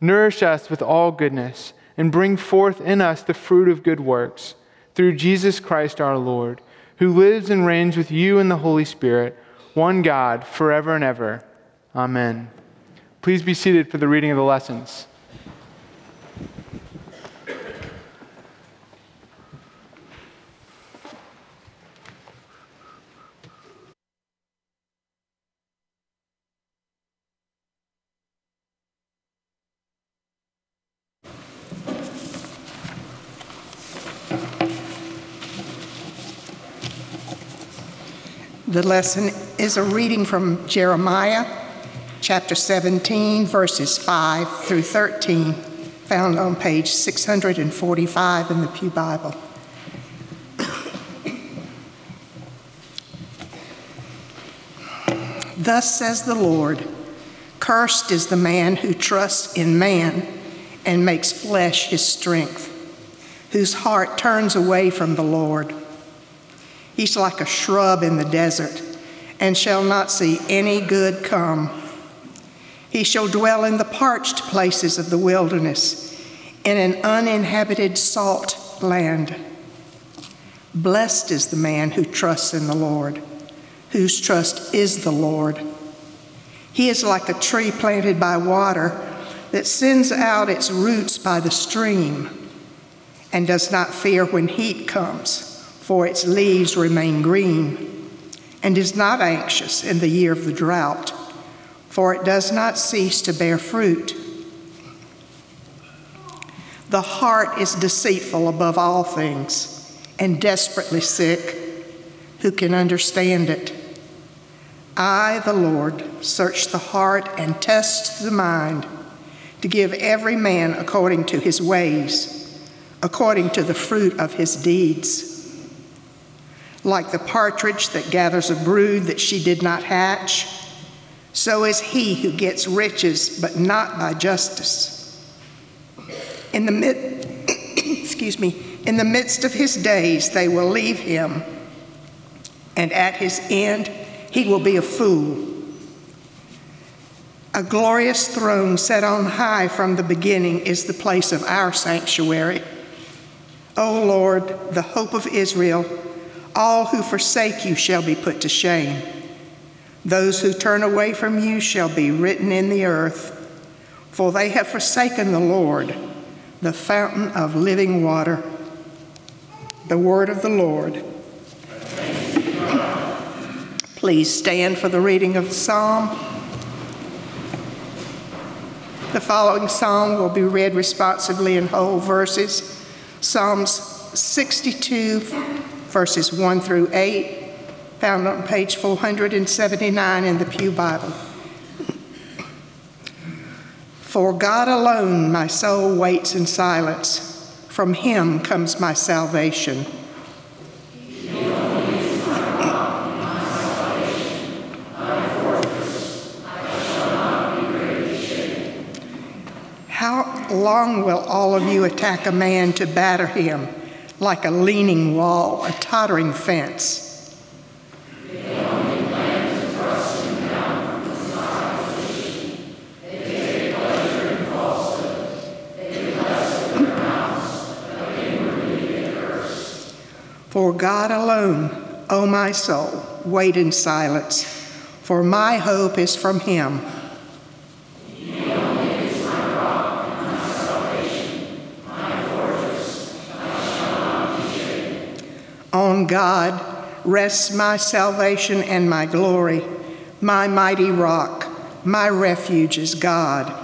Nourish us with all goodness, and bring forth in us the fruit of good works, through Jesus Christ our Lord, who lives and reigns with you in the Holy Spirit, one God, forever and ever. Amen. Please be seated for the reading of the lessons. The lesson is a reading from Jeremiah chapter 17, verses 5 through 13, found on page 645 in the Pew Bible. Thus says the Lord Cursed is the man who trusts in man and makes flesh his strength, whose heart turns away from the Lord. He's like a shrub in the desert and shall not see any good come. He shall dwell in the parched places of the wilderness, in an uninhabited salt land. Blessed is the man who trusts in the Lord, whose trust is the Lord. He is like a tree planted by water that sends out its roots by the stream and does not fear when heat comes for its leaves remain green, and is not anxious in the year of the drought, for it does not cease to bear fruit. The heart is deceitful above all things and desperately sick. Who can understand it? I, the Lord, search the heart and test the mind to give every man according to his ways, according to the fruit of his deeds. Like the partridge that gathers a brood that she did not hatch, so is he who gets riches, but not by justice. In the mid, excuse me, in the midst of his days they will leave him, and at his end he will be a fool. A glorious throne set on high from the beginning is the place of our sanctuary. O Lord, the hope of Israel, all who forsake you shall be put to shame. Those who turn away from you shall be written in the earth, for they have forsaken the Lord, the fountain of living water. The word of the Lord. Please stand for the reading of the psalm. The following psalm will be read responsively in whole verses Psalms 62 verses 1 through 8, found on page 479 in the Pew Bible. For God alone my soul waits in silence. From him comes my salvation. How long will all of you attack a man to batter him? Like a leaning wall, a tottering fence. For God alone, O my soul, wait in silence, for my hope is from Him. On God rests my salvation and my glory. My mighty rock, my refuge is God.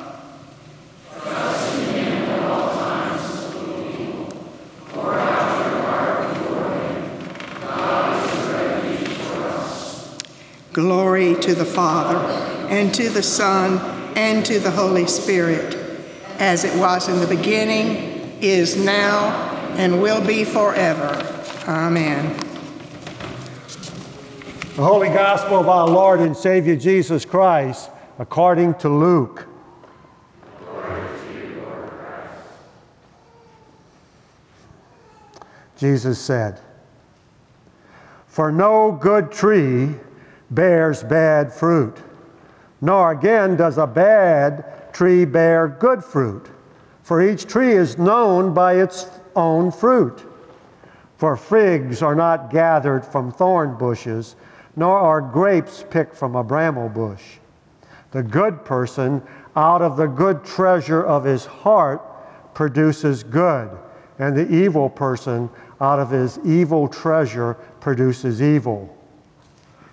Glory to the Father, and to the Son, and to the Holy Spirit, as it was in the beginning, is now, and will be forever. Amen. The Holy Gospel of our Lord and Savior Jesus Christ, according to Luke. Jesus said, For no good tree bears bad fruit, nor again does a bad tree bear good fruit, for each tree is known by its own fruit. For figs are not gathered from thorn bushes, nor are grapes picked from a bramble bush. The good person out of the good treasure of his heart produces good, and the evil person out of his evil treasure produces evil.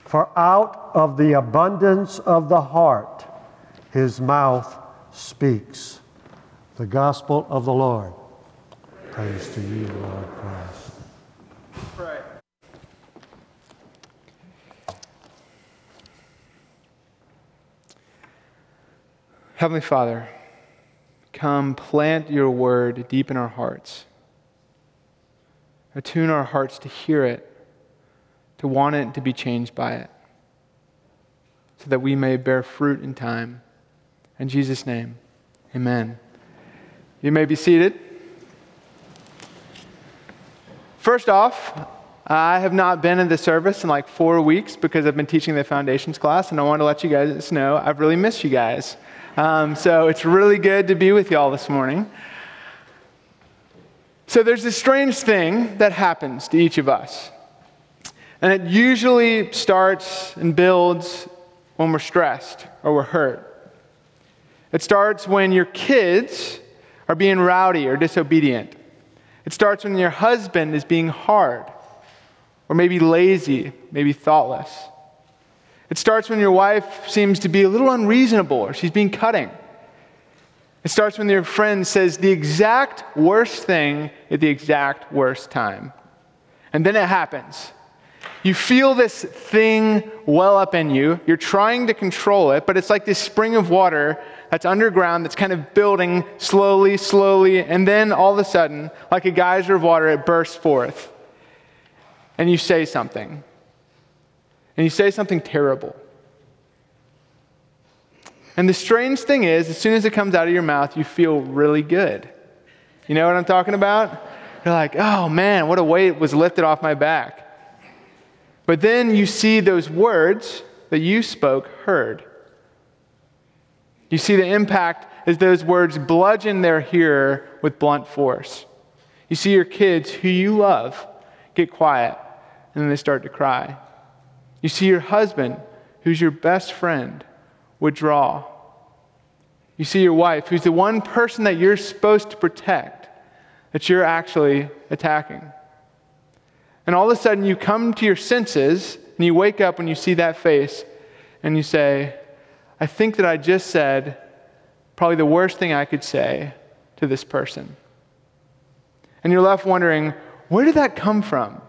For out of the abundance of the heart, his mouth speaks. The gospel of the Lord. Praise to you, Lord Christ. Heavenly Father, come plant your word deep in our hearts. Attune our hearts to hear it, to want it, to be changed by it, so that we may bear fruit in time. In Jesus' name, amen. You may be seated. First off, I have not been in the service in like four weeks because I've been teaching the foundations class, and I want to let you guys know I've really missed you guys. Um, so it's really good to be with y'all this morning. So there's this strange thing that happens to each of us. And it usually starts and builds when we're stressed or we're hurt. It starts when your kids are being rowdy or disobedient. It starts when your husband is being hard or maybe lazy, maybe thoughtless. It starts when your wife seems to be a little unreasonable or she's being cutting. It starts when your friend says the exact worst thing at the exact worst time. And then it happens. You feel this thing well up in you. You're trying to control it, but it's like this spring of water that's underground that's kind of building slowly, slowly, and then all of a sudden, like a geyser of water, it bursts forth. And you say something. And you say something terrible. And the strange thing is, as soon as it comes out of your mouth, you feel really good. You know what I'm talking about? You're like, oh man, what a weight was lifted off my back. But then you see those words that you spoke heard. You see the impact as those words bludgeon their hearer with blunt force. You see your kids who you love get quiet and then they start to cry. You see your husband, who's your best friend, withdraw. You see your wife, who's the one person that you're supposed to protect, that you're actually attacking. And all of a sudden, you come to your senses and you wake up when you see that face and you say, I think that I just said probably the worst thing I could say to this person. And you're left wondering, where did that come from?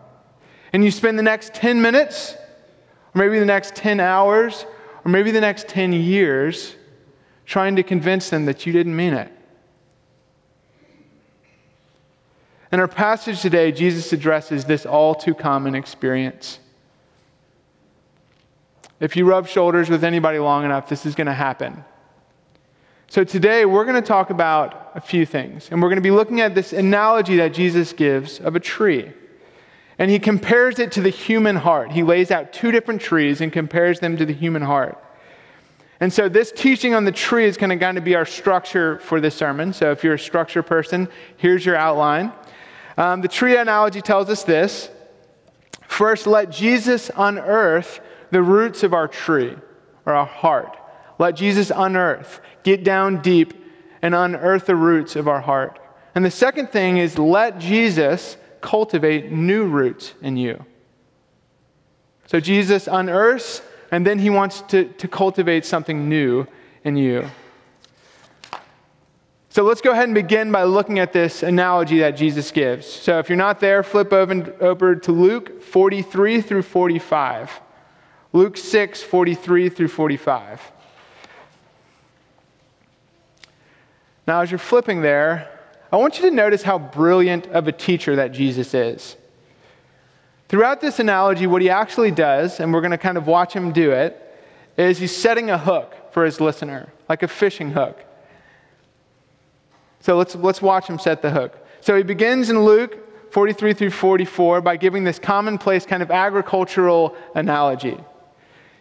And you spend the next 10 minutes, or maybe the next 10 hours, or maybe the next 10 years trying to convince them that you didn't mean it. In our passage today, Jesus addresses this all too common experience. If you rub shoulders with anybody long enough, this is going to happen. So today, we're going to talk about a few things, and we're going to be looking at this analogy that Jesus gives of a tree. And he compares it to the human heart. He lays out two different trees and compares them to the human heart. And so, this teaching on the tree is going to be our structure for this sermon. So, if you're a structure person, here's your outline. Um, the tree analogy tells us this First, let Jesus unearth the roots of our tree or our heart. Let Jesus unearth, get down deep, and unearth the roots of our heart. And the second thing is let Jesus cultivate new roots in you. So Jesus unearths, and then he wants to, to cultivate something new in you. So let's go ahead and begin by looking at this analogy that Jesus gives. So if you're not there, flip over, over to Luke 43 through 45. Luke 6, 43 through 45. Now, as you're flipping there, I want you to notice how brilliant of a teacher that Jesus is. Throughout this analogy, what he actually does, and we're going to kind of watch him do it, is he's setting a hook for his listener, like a fishing hook. So let's, let's watch him set the hook. So he begins in Luke 43 through 44 by giving this commonplace kind of agricultural analogy.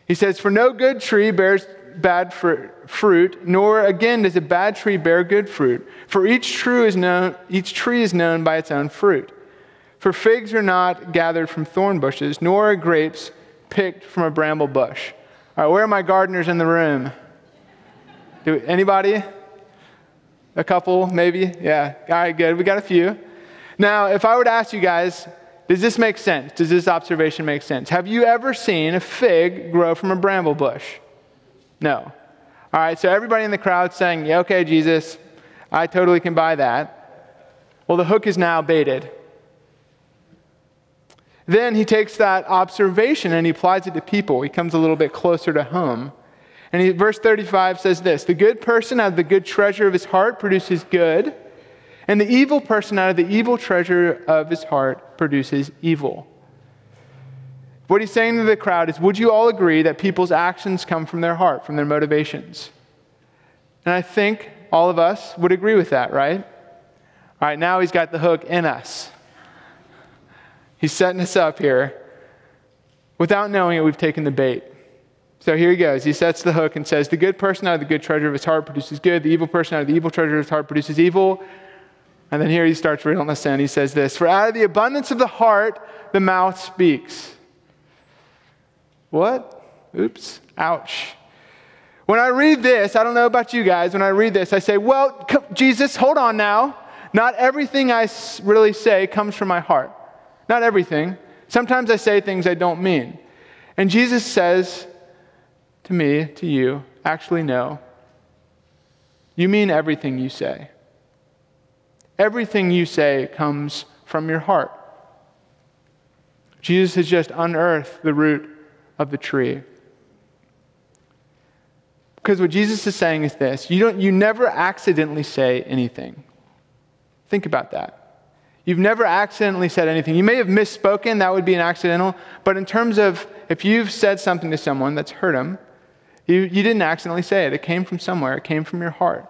He says, For no good tree bears bad fruit, nor again does a bad tree bear good fruit. For each tree is known, each tree is known by its own fruit. For figs are not gathered from thorn bushes, nor are grapes picked from a bramble bush. All right, where are my gardeners in the room? Do anybody? A couple, maybe? Yeah. All right, good. We got a few. Now, if I were to ask you guys, does this make sense? Does this observation make sense? Have you ever seen a fig grow from a bramble bush? No. All right, so everybody in the crowd saying, Yeah, okay, Jesus, I totally can buy that. Well, the hook is now baited. Then he takes that observation and he applies it to people. He comes a little bit closer to home. And he, verse 35 says this The good person out of the good treasure of his heart produces good, and the evil person out of the evil treasure of his heart produces evil. What he's saying to the crowd is Would you all agree that people's actions come from their heart, from their motivations? And I think all of us would agree with that, right? All right, now he's got the hook in us. He's setting us up here. Without knowing it, we've taken the bait. So here he goes. He sets the hook and says, The good person out of the good treasure of his heart produces good. The evil person out of the evil treasure of his heart produces evil. And then here he starts reading us in. He says this For out of the abundance of the heart, the mouth speaks. What? Oops. Ouch. When I read this, I don't know about you guys, when I read this, I say, Well, Jesus, hold on now. Not everything I really say comes from my heart. Not everything. Sometimes I say things I don't mean. And Jesus says, to me, to you, actually, no. You mean everything you say. Everything you say comes from your heart. Jesus has just unearthed the root of the tree. Because what Jesus is saying is this you, don't, you never accidentally say anything. Think about that. You've never accidentally said anything. You may have misspoken, that would be an accidental, but in terms of if you've said something to someone that's hurt them, you, you didn't accidentally say it, it came from somewhere, it came from your heart.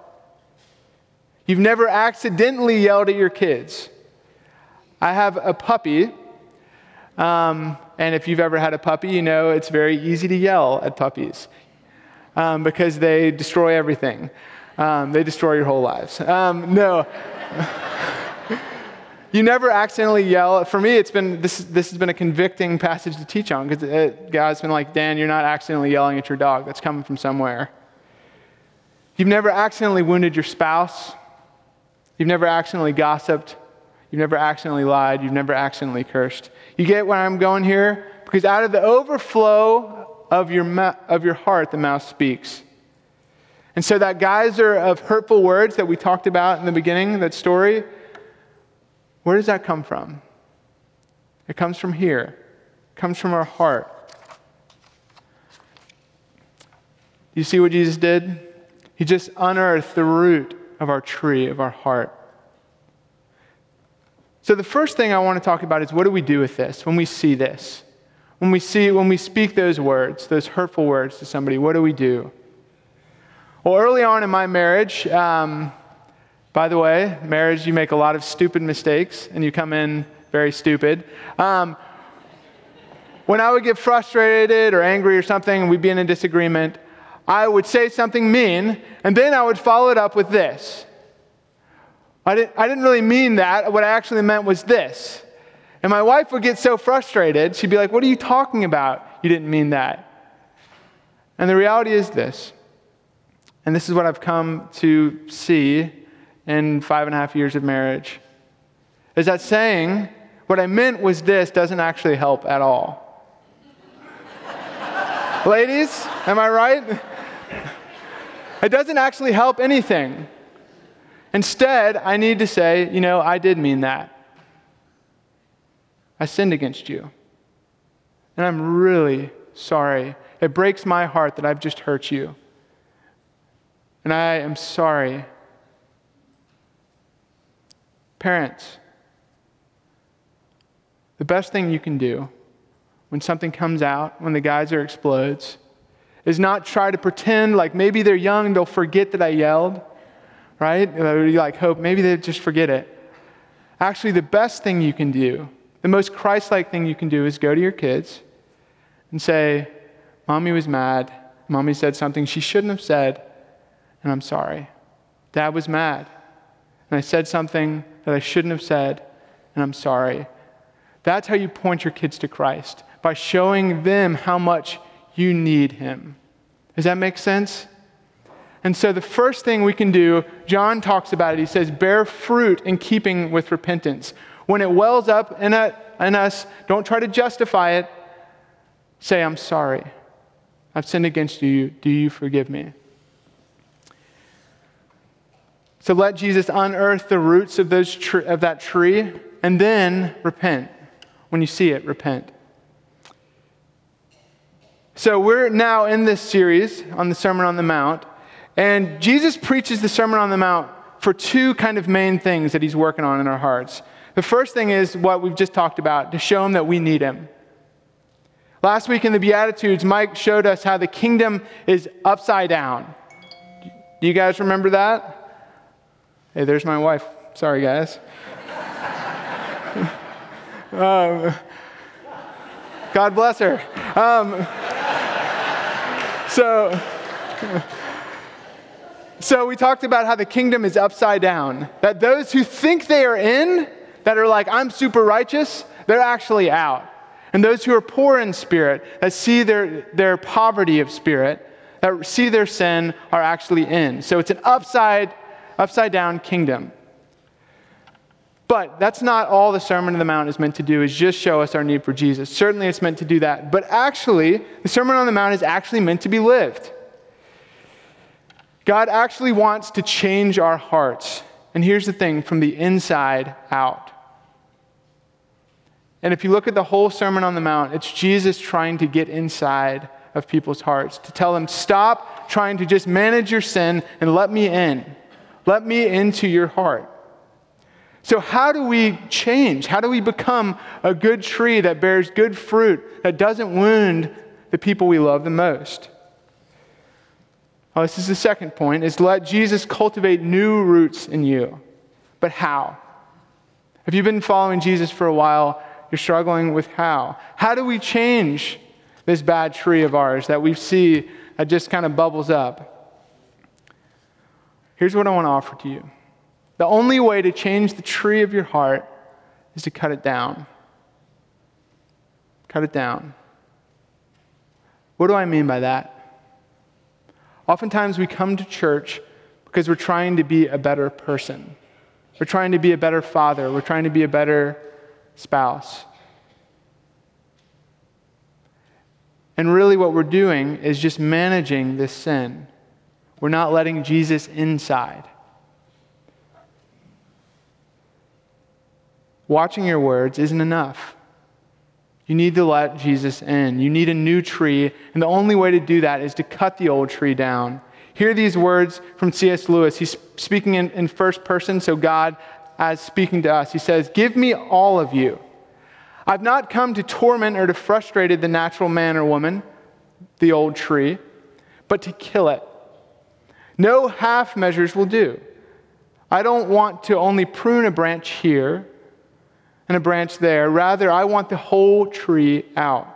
You've never accidentally yelled at your kids. I have a puppy, um, and if you've ever had a puppy, you know it's very easy to yell at puppies um, because they destroy everything. Um, they destroy your whole lives. Um, no. You never accidentally yell. For me, it's been this, this has been a convicting passage to teach on because God's been like, Dan, you're not accidentally yelling at your dog. That's coming from somewhere. You've never accidentally wounded your spouse. You've never accidentally gossiped. You've never accidentally lied. You've never accidentally cursed. You get where I'm going here? Because out of the overflow of your, of your heart, the mouth speaks. And so that geyser of hurtful words that we talked about in the beginning, that story, where does that come from? It comes from here, it comes from our heart. You see what Jesus did? He just unearthed the root of our tree, of our heart. So the first thing I want to talk about is what do we do with this when we see this? When we see, when we speak those words, those hurtful words to somebody, what do we do? Well, early on in my marriage, um, by the way, marriage, you make a lot of stupid mistakes and you come in very stupid. Um, when I would get frustrated or angry or something and we'd be in a disagreement, I would say something mean and then I would follow it up with this. I didn't, I didn't really mean that. What I actually meant was this. And my wife would get so frustrated, she'd be like, What are you talking about? You didn't mean that. And the reality is this, and this is what I've come to see in five and a half years of marriage is that saying, what I meant was this, doesn't actually help at all. Ladies, am I right? It doesn't actually help anything. Instead, I need to say, you know, I did mean that. I sinned against you. And I'm really sorry. It breaks my heart that I've just hurt you. And I am sorry Parents, the best thing you can do when something comes out, when the geyser explodes, is not try to pretend like maybe they're young, they'll forget that I yelled, right? You like hope maybe they just forget it. Actually, the best thing you can do, the most Christ like thing you can do is go to your kids and say, Mommy was mad. Mommy said something she shouldn't have said, and I'm sorry. Dad was mad, and I said something that I shouldn't have said, and I'm sorry. That's how you point your kids to Christ, by showing them how much you need Him. Does that make sense? And so, the first thing we can do, John talks about it. He says, bear fruit in keeping with repentance. When it wells up in, a, in us, don't try to justify it. Say, I'm sorry. I've sinned against you. Do you forgive me? So let Jesus unearth the roots of, those tr- of that tree and then repent. When you see it, repent. So we're now in this series on the Sermon on the Mount, and Jesus preaches the Sermon on the Mount for two kind of main things that he's working on in our hearts. The first thing is what we've just talked about to show him that we need him. Last week in the Beatitudes, Mike showed us how the kingdom is upside down. Do you guys remember that? Hey, there's my wife. Sorry, guys. um, God bless her. Um, so, so we talked about how the kingdom is upside down. That those who think they are in, that are like, I'm super righteous, they're actually out. And those who are poor in spirit, that see their, their poverty of spirit, that see their sin, are actually in. So it's an upside upside down kingdom. But that's not all the Sermon on the Mount is meant to do, is just show us our need for Jesus. Certainly it's meant to do that. But actually, the Sermon on the Mount is actually meant to be lived. God actually wants to change our hearts. And here's the thing from the inside out. And if you look at the whole Sermon on the Mount, it's Jesus trying to get inside of people's hearts, to tell them, stop trying to just manage your sin and let me in. Let me into your heart. So, how do we change? How do we become a good tree that bears good fruit, that doesn't wound the people we love the most? Well, this is the second point, is let Jesus cultivate new roots in you. But how? If you've been following Jesus for a while, you're struggling with how. How do we change this bad tree of ours that we see that just kind of bubbles up? Here's what I want to offer to you the only way to change the tree of your heart is to cut it down. Cut it down. What do I mean by that? Oftentimes we come to church because we're trying to be a better person. We're trying to be a better father. We're trying to be a better spouse. And really, what we're doing is just managing this sin. We're not letting Jesus inside. Watching your words isn't enough. You need to let Jesus in. You need a new tree, and the only way to do that is to cut the old tree down. Hear these words from C.S. Lewis. He's speaking in, in first person, so God as speaking to us. He says, Give me all of you. I've not come to torment or to frustrate the natural man or woman, the old tree, but to kill it no half measures will do. I don't want to only prune a branch here and a branch there. Rather, I want the whole tree out.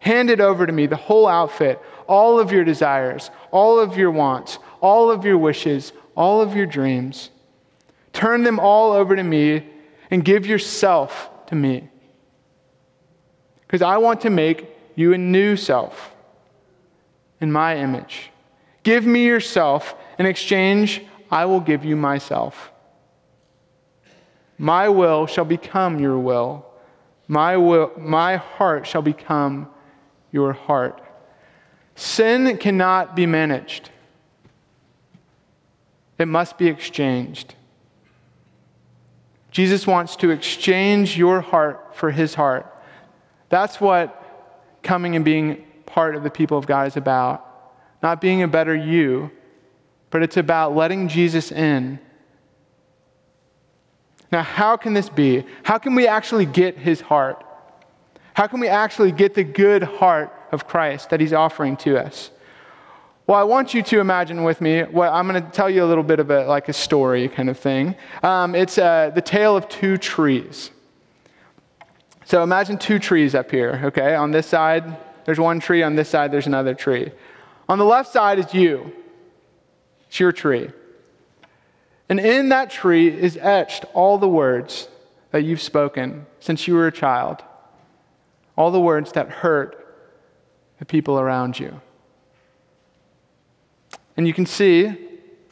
Hand it over to me, the whole outfit, all of your desires, all of your wants, all of your wishes, all of your dreams. Turn them all over to me and give yourself to me. Because I want to make you a new self in my image. Give me yourself. In exchange, I will give you myself. My will shall become your will. My, will, my heart shall become your heart. Sin cannot be managed, it must be exchanged. Jesus wants to exchange your heart for his heart. That's what coming and being part of the people of God is about not being a better you, but it's about letting Jesus in. Now, how can this be? How can we actually get his heart? How can we actually get the good heart of Christ that he's offering to us? Well, I want you to imagine with me what I'm going to tell you a little bit of a like a story kind of thing. Um, it's uh, the tale of two trees. So imagine two trees up here. Okay, on this side there's one tree, on this side there's another tree. On the left side is you, it's your tree. And in that tree is etched all the words that you've spoken since you were a child, all the words that hurt the people around you. And you can see,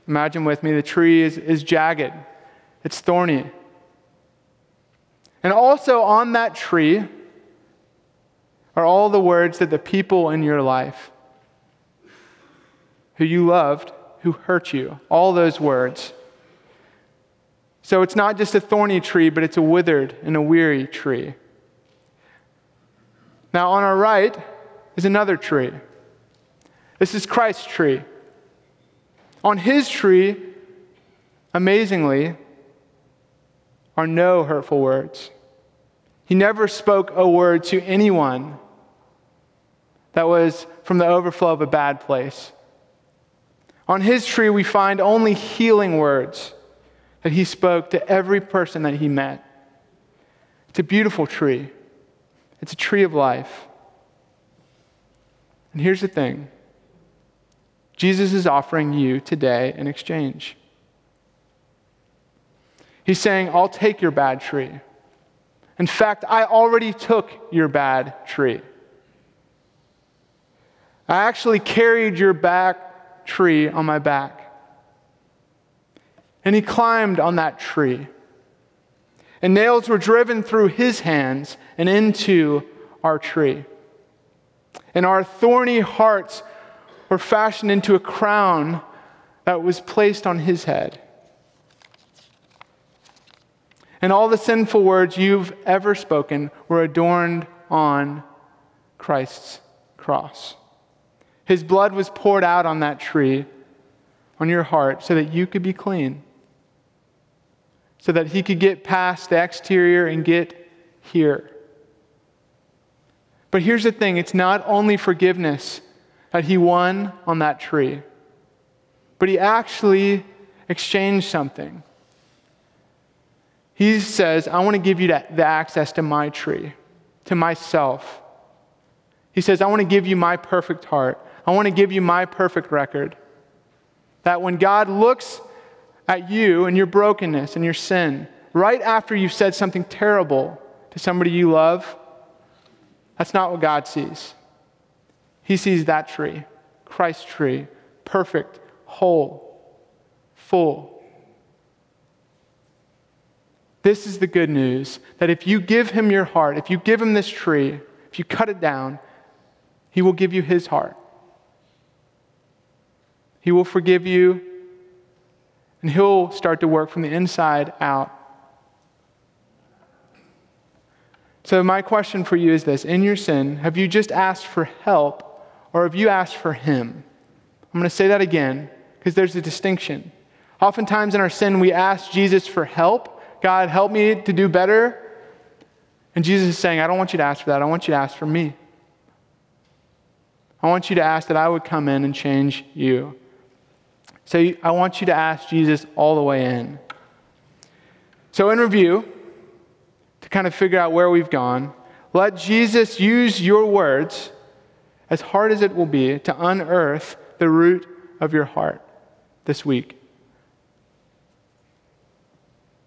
imagine with me, the tree is, is jagged, it's thorny. And also on that tree are all the words that the people in your life who you loved, who hurt you, all those words. So it's not just a thorny tree, but it's a withered and a weary tree. Now, on our right is another tree. This is Christ's tree. On his tree, amazingly, are no hurtful words. He never spoke a word to anyone that was from the overflow of a bad place. On his tree, we find only healing words that he spoke to every person that he met. It's a beautiful tree, it's a tree of life. And here's the thing Jesus is offering you today an exchange. He's saying, I'll take your bad tree. In fact, I already took your bad tree. I actually carried your back tree on my back. And he climbed on that tree. And nails were driven through his hands and into our tree. And our thorny hearts were fashioned into a crown that was placed on his head. And all the sinful words you've ever spoken were adorned on Christ's cross. His blood was poured out on that tree, on your heart, so that you could be clean so that he could get past the exterior and get here. But here's the thing it's not only forgiveness that he won on that tree, but he actually exchanged something. He says, I want to give you the access to my tree, to myself. He says, I want to give you my perfect heart. I want to give you my perfect record. That when God looks at you and your brokenness and your sin right after you've said something terrible to somebody you love, that's not what God sees. He sees that tree, Christ's tree, perfect, whole, full. This is the good news that if you give him your heart, if you give him this tree, if you cut it down, he will give you his heart. He will forgive you and He'll start to work from the inside out. So, my question for you is this In your sin, have you just asked for help or have you asked for Him? I'm going to say that again because there's a distinction. Oftentimes in our sin, we ask Jesus for help. God, help me to do better. And Jesus is saying, I don't want you to ask for that. I want you to ask for me. I want you to ask that I would come in and change you. So I want you to ask Jesus all the way in. So, in review, to kind of figure out where we've gone, let Jesus use your words, as hard as it will be, to unearth the root of your heart this week.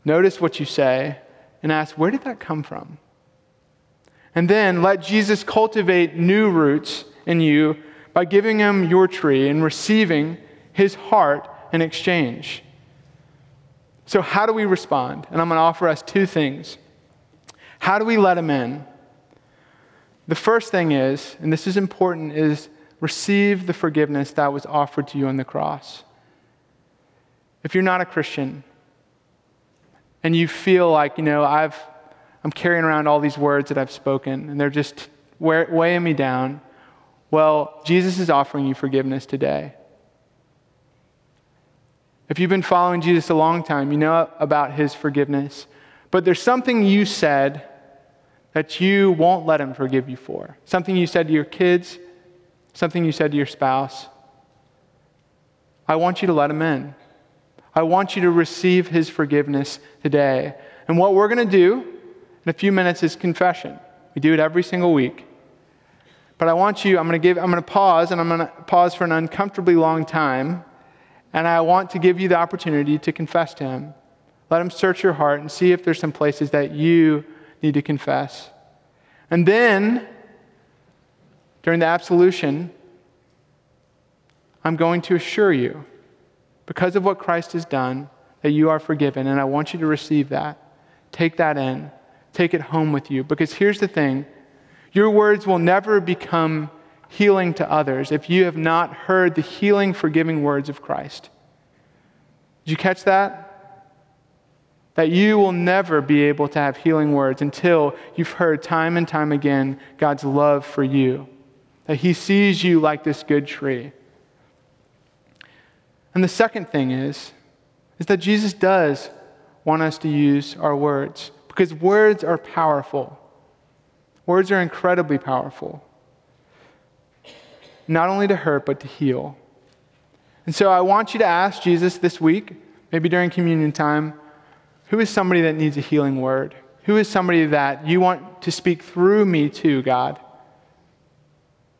Notice what you say and ask, where did that come from? And then let Jesus cultivate new roots in you by giving him your tree and receiving his heart in exchange. So, how do we respond? And I'm going to offer us two things. How do we let him in? The first thing is, and this is important, is receive the forgiveness that was offered to you on the cross. If you're not a Christian and you feel like, you know, I've, I'm carrying around all these words that I've spoken and they're just weighing me down, well, Jesus is offering you forgiveness today. If you've been following Jesus a long time, you know about his forgiveness. But there's something you said that you won't let him forgive you for. Something you said to your kids, something you said to your spouse. I want you to let him in. I want you to receive his forgiveness today. And what we're going to do in a few minutes is confession. We do it every single week. But I want you, I'm going to give, I'm going to pause, and I'm going to pause for an uncomfortably long time. And I want to give you the opportunity to confess to Him. Let Him search your heart and see if there's some places that you need to confess. And then, during the absolution, I'm going to assure you, because of what Christ has done, that you are forgiven. And I want you to receive that. Take that in, take it home with you. Because here's the thing your words will never become healing to others if you have not heard the healing, forgiving words of Christ. Did you catch that? That you will never be able to have healing words until you've heard time and time again God's love for you. That He sees you like this good tree. And the second thing is, is that Jesus does want us to use our words because words are powerful. Words are incredibly powerful, not only to hurt, but to heal. And so I want you to ask Jesus this week, maybe during communion time, who is somebody that needs a healing word? Who is somebody that you want to speak through me to, God?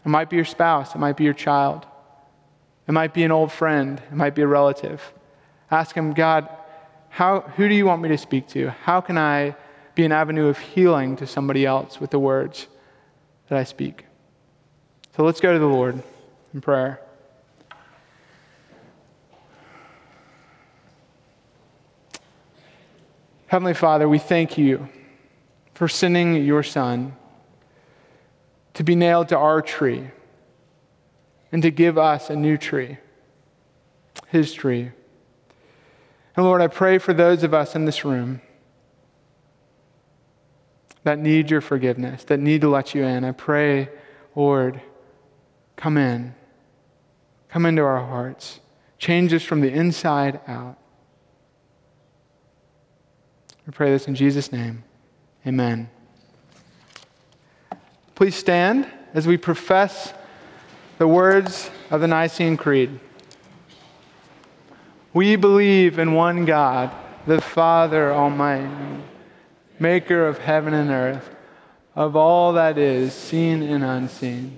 It might be your spouse, it might be your child, it might be an old friend, it might be a relative. Ask him, God, how, who do you want me to speak to? How can I be an avenue of healing to somebody else with the words that I speak? So let's go to the Lord in prayer. Heavenly Father, we thank you for sending your Son to be nailed to our tree and to give us a new tree, his tree. And Lord, I pray for those of us in this room that need your forgiveness, that need to let you in. I pray, Lord, come in. Come into our hearts. Change us from the inside out. We pray this in Jesus' name. Amen. Please stand as we profess the words of the Nicene Creed. We believe in one God, the Father Almighty, maker of heaven and earth, of all that is seen and unseen.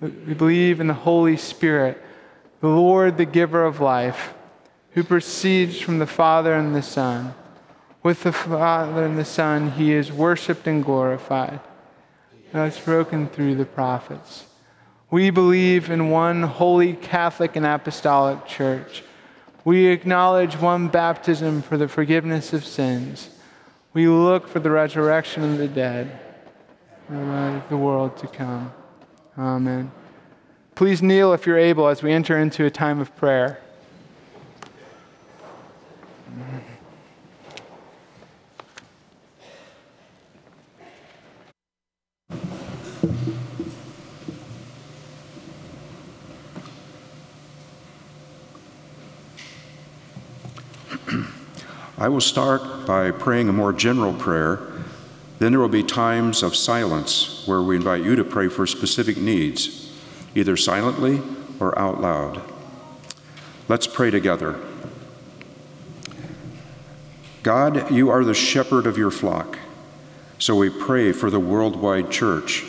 We believe in the Holy Spirit, the Lord, the giver of life, who proceeds from the Father and the Son. With the Father and the Son, he is worshiped and glorified, That's spoken through the prophets. We believe in one holy Catholic and Apostolic Church. We acknowledge one baptism for the forgiveness of sins. We look for the resurrection of the dead and the world to come. Amen. Please kneel if you're able as we enter into a time of prayer. I will start by praying a more general prayer. Then there will be times of silence where we invite you to pray for specific needs, either silently or out loud. Let's pray together. God, you are the shepherd of your flock, so we pray for the worldwide church.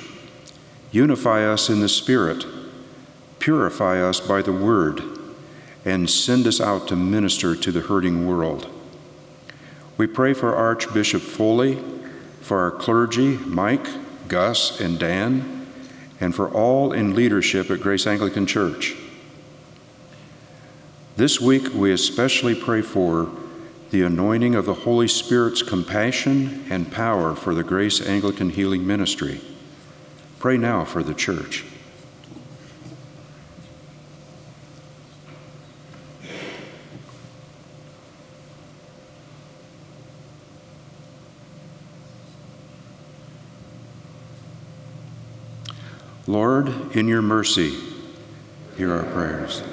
Unify us in the Spirit, purify us by the Word, and send us out to minister to the hurting world. We pray for Archbishop Foley, for our clergy, Mike, Gus, and Dan, and for all in leadership at Grace Anglican Church. This week, we especially pray for the anointing of the Holy Spirit's compassion and power for the Grace Anglican Healing Ministry. Pray now for the church. Lord, in your mercy, hear our prayers.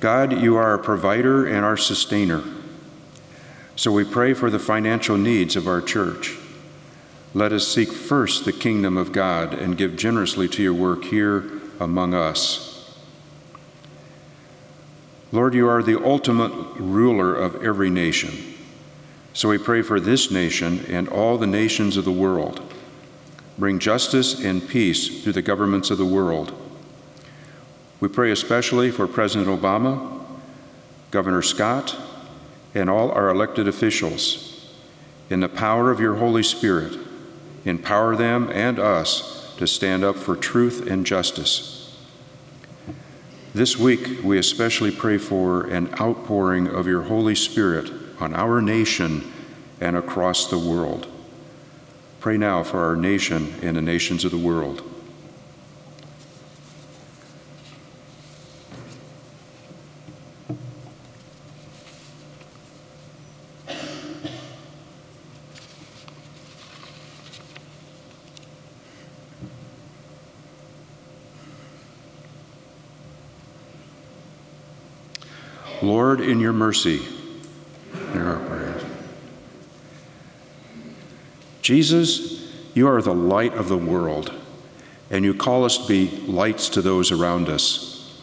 God, you are our provider and our sustainer. So we pray for the financial needs of our church. Let us seek first the kingdom of God and give generously to your work here among us. Lord, you are the ultimate ruler of every nation. So we pray for this nation and all the nations of the world. Bring justice and peace through the governments of the world. We pray especially for President Obama, Governor Scott, and all our elected officials. In the power of your Holy Spirit, empower them and us to stand up for truth and justice. This week, we especially pray for an outpouring of your Holy Spirit on our nation and across the world. Pray now for our nation and the nations of the world. Lord, in your mercy, hear our prayers. Jesus, you are the light of the world, and you call us to be lights to those around us.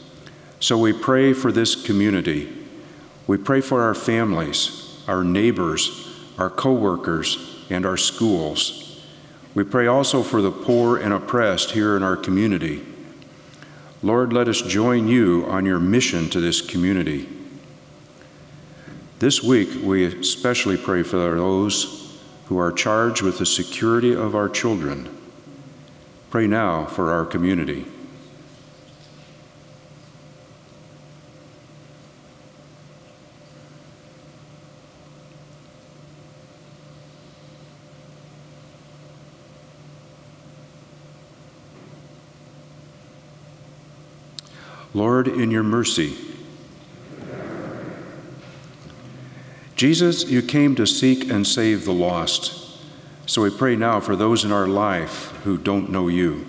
So we pray for this community. We pray for our families, our neighbors, our coworkers, and our schools. We pray also for the poor and oppressed here in our community. Lord, let us join you on your mission to this community. This week, we especially pray for those who are charged with the security of our children. Pray now for our community. Lord, in your mercy, Jesus, you came to seek and save the lost. So we pray now for those in our life who don't know you.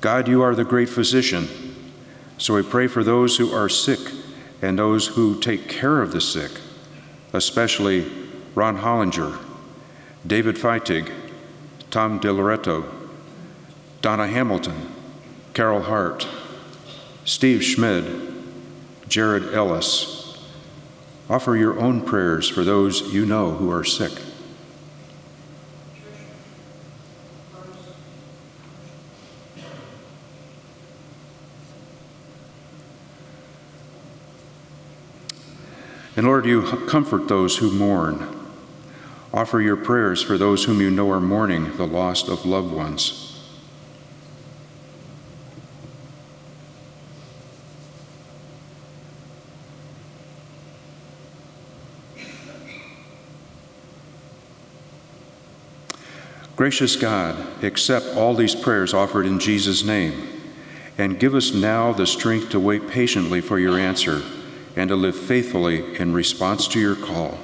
God, you are the great physician. So we pray for those who are sick and those who take care of the sick, especially Ron Hollinger, David Feitig, Tom DiLoretto, Donna Hamilton, Carol Hart, Steve Schmid, Jared Ellis. Offer your own prayers for those you know who are sick. And Lord, you comfort those who mourn. Offer your prayers for those whom you know are mourning the loss of loved ones. Gracious God, accept all these prayers offered in Jesus' name, and give us now the strength to wait patiently for your answer and to live faithfully in response to your call.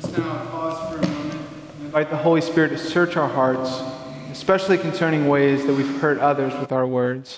Let's now pause for a moment and invite the Holy Spirit to search our hearts, especially concerning ways that we've hurt others with our words.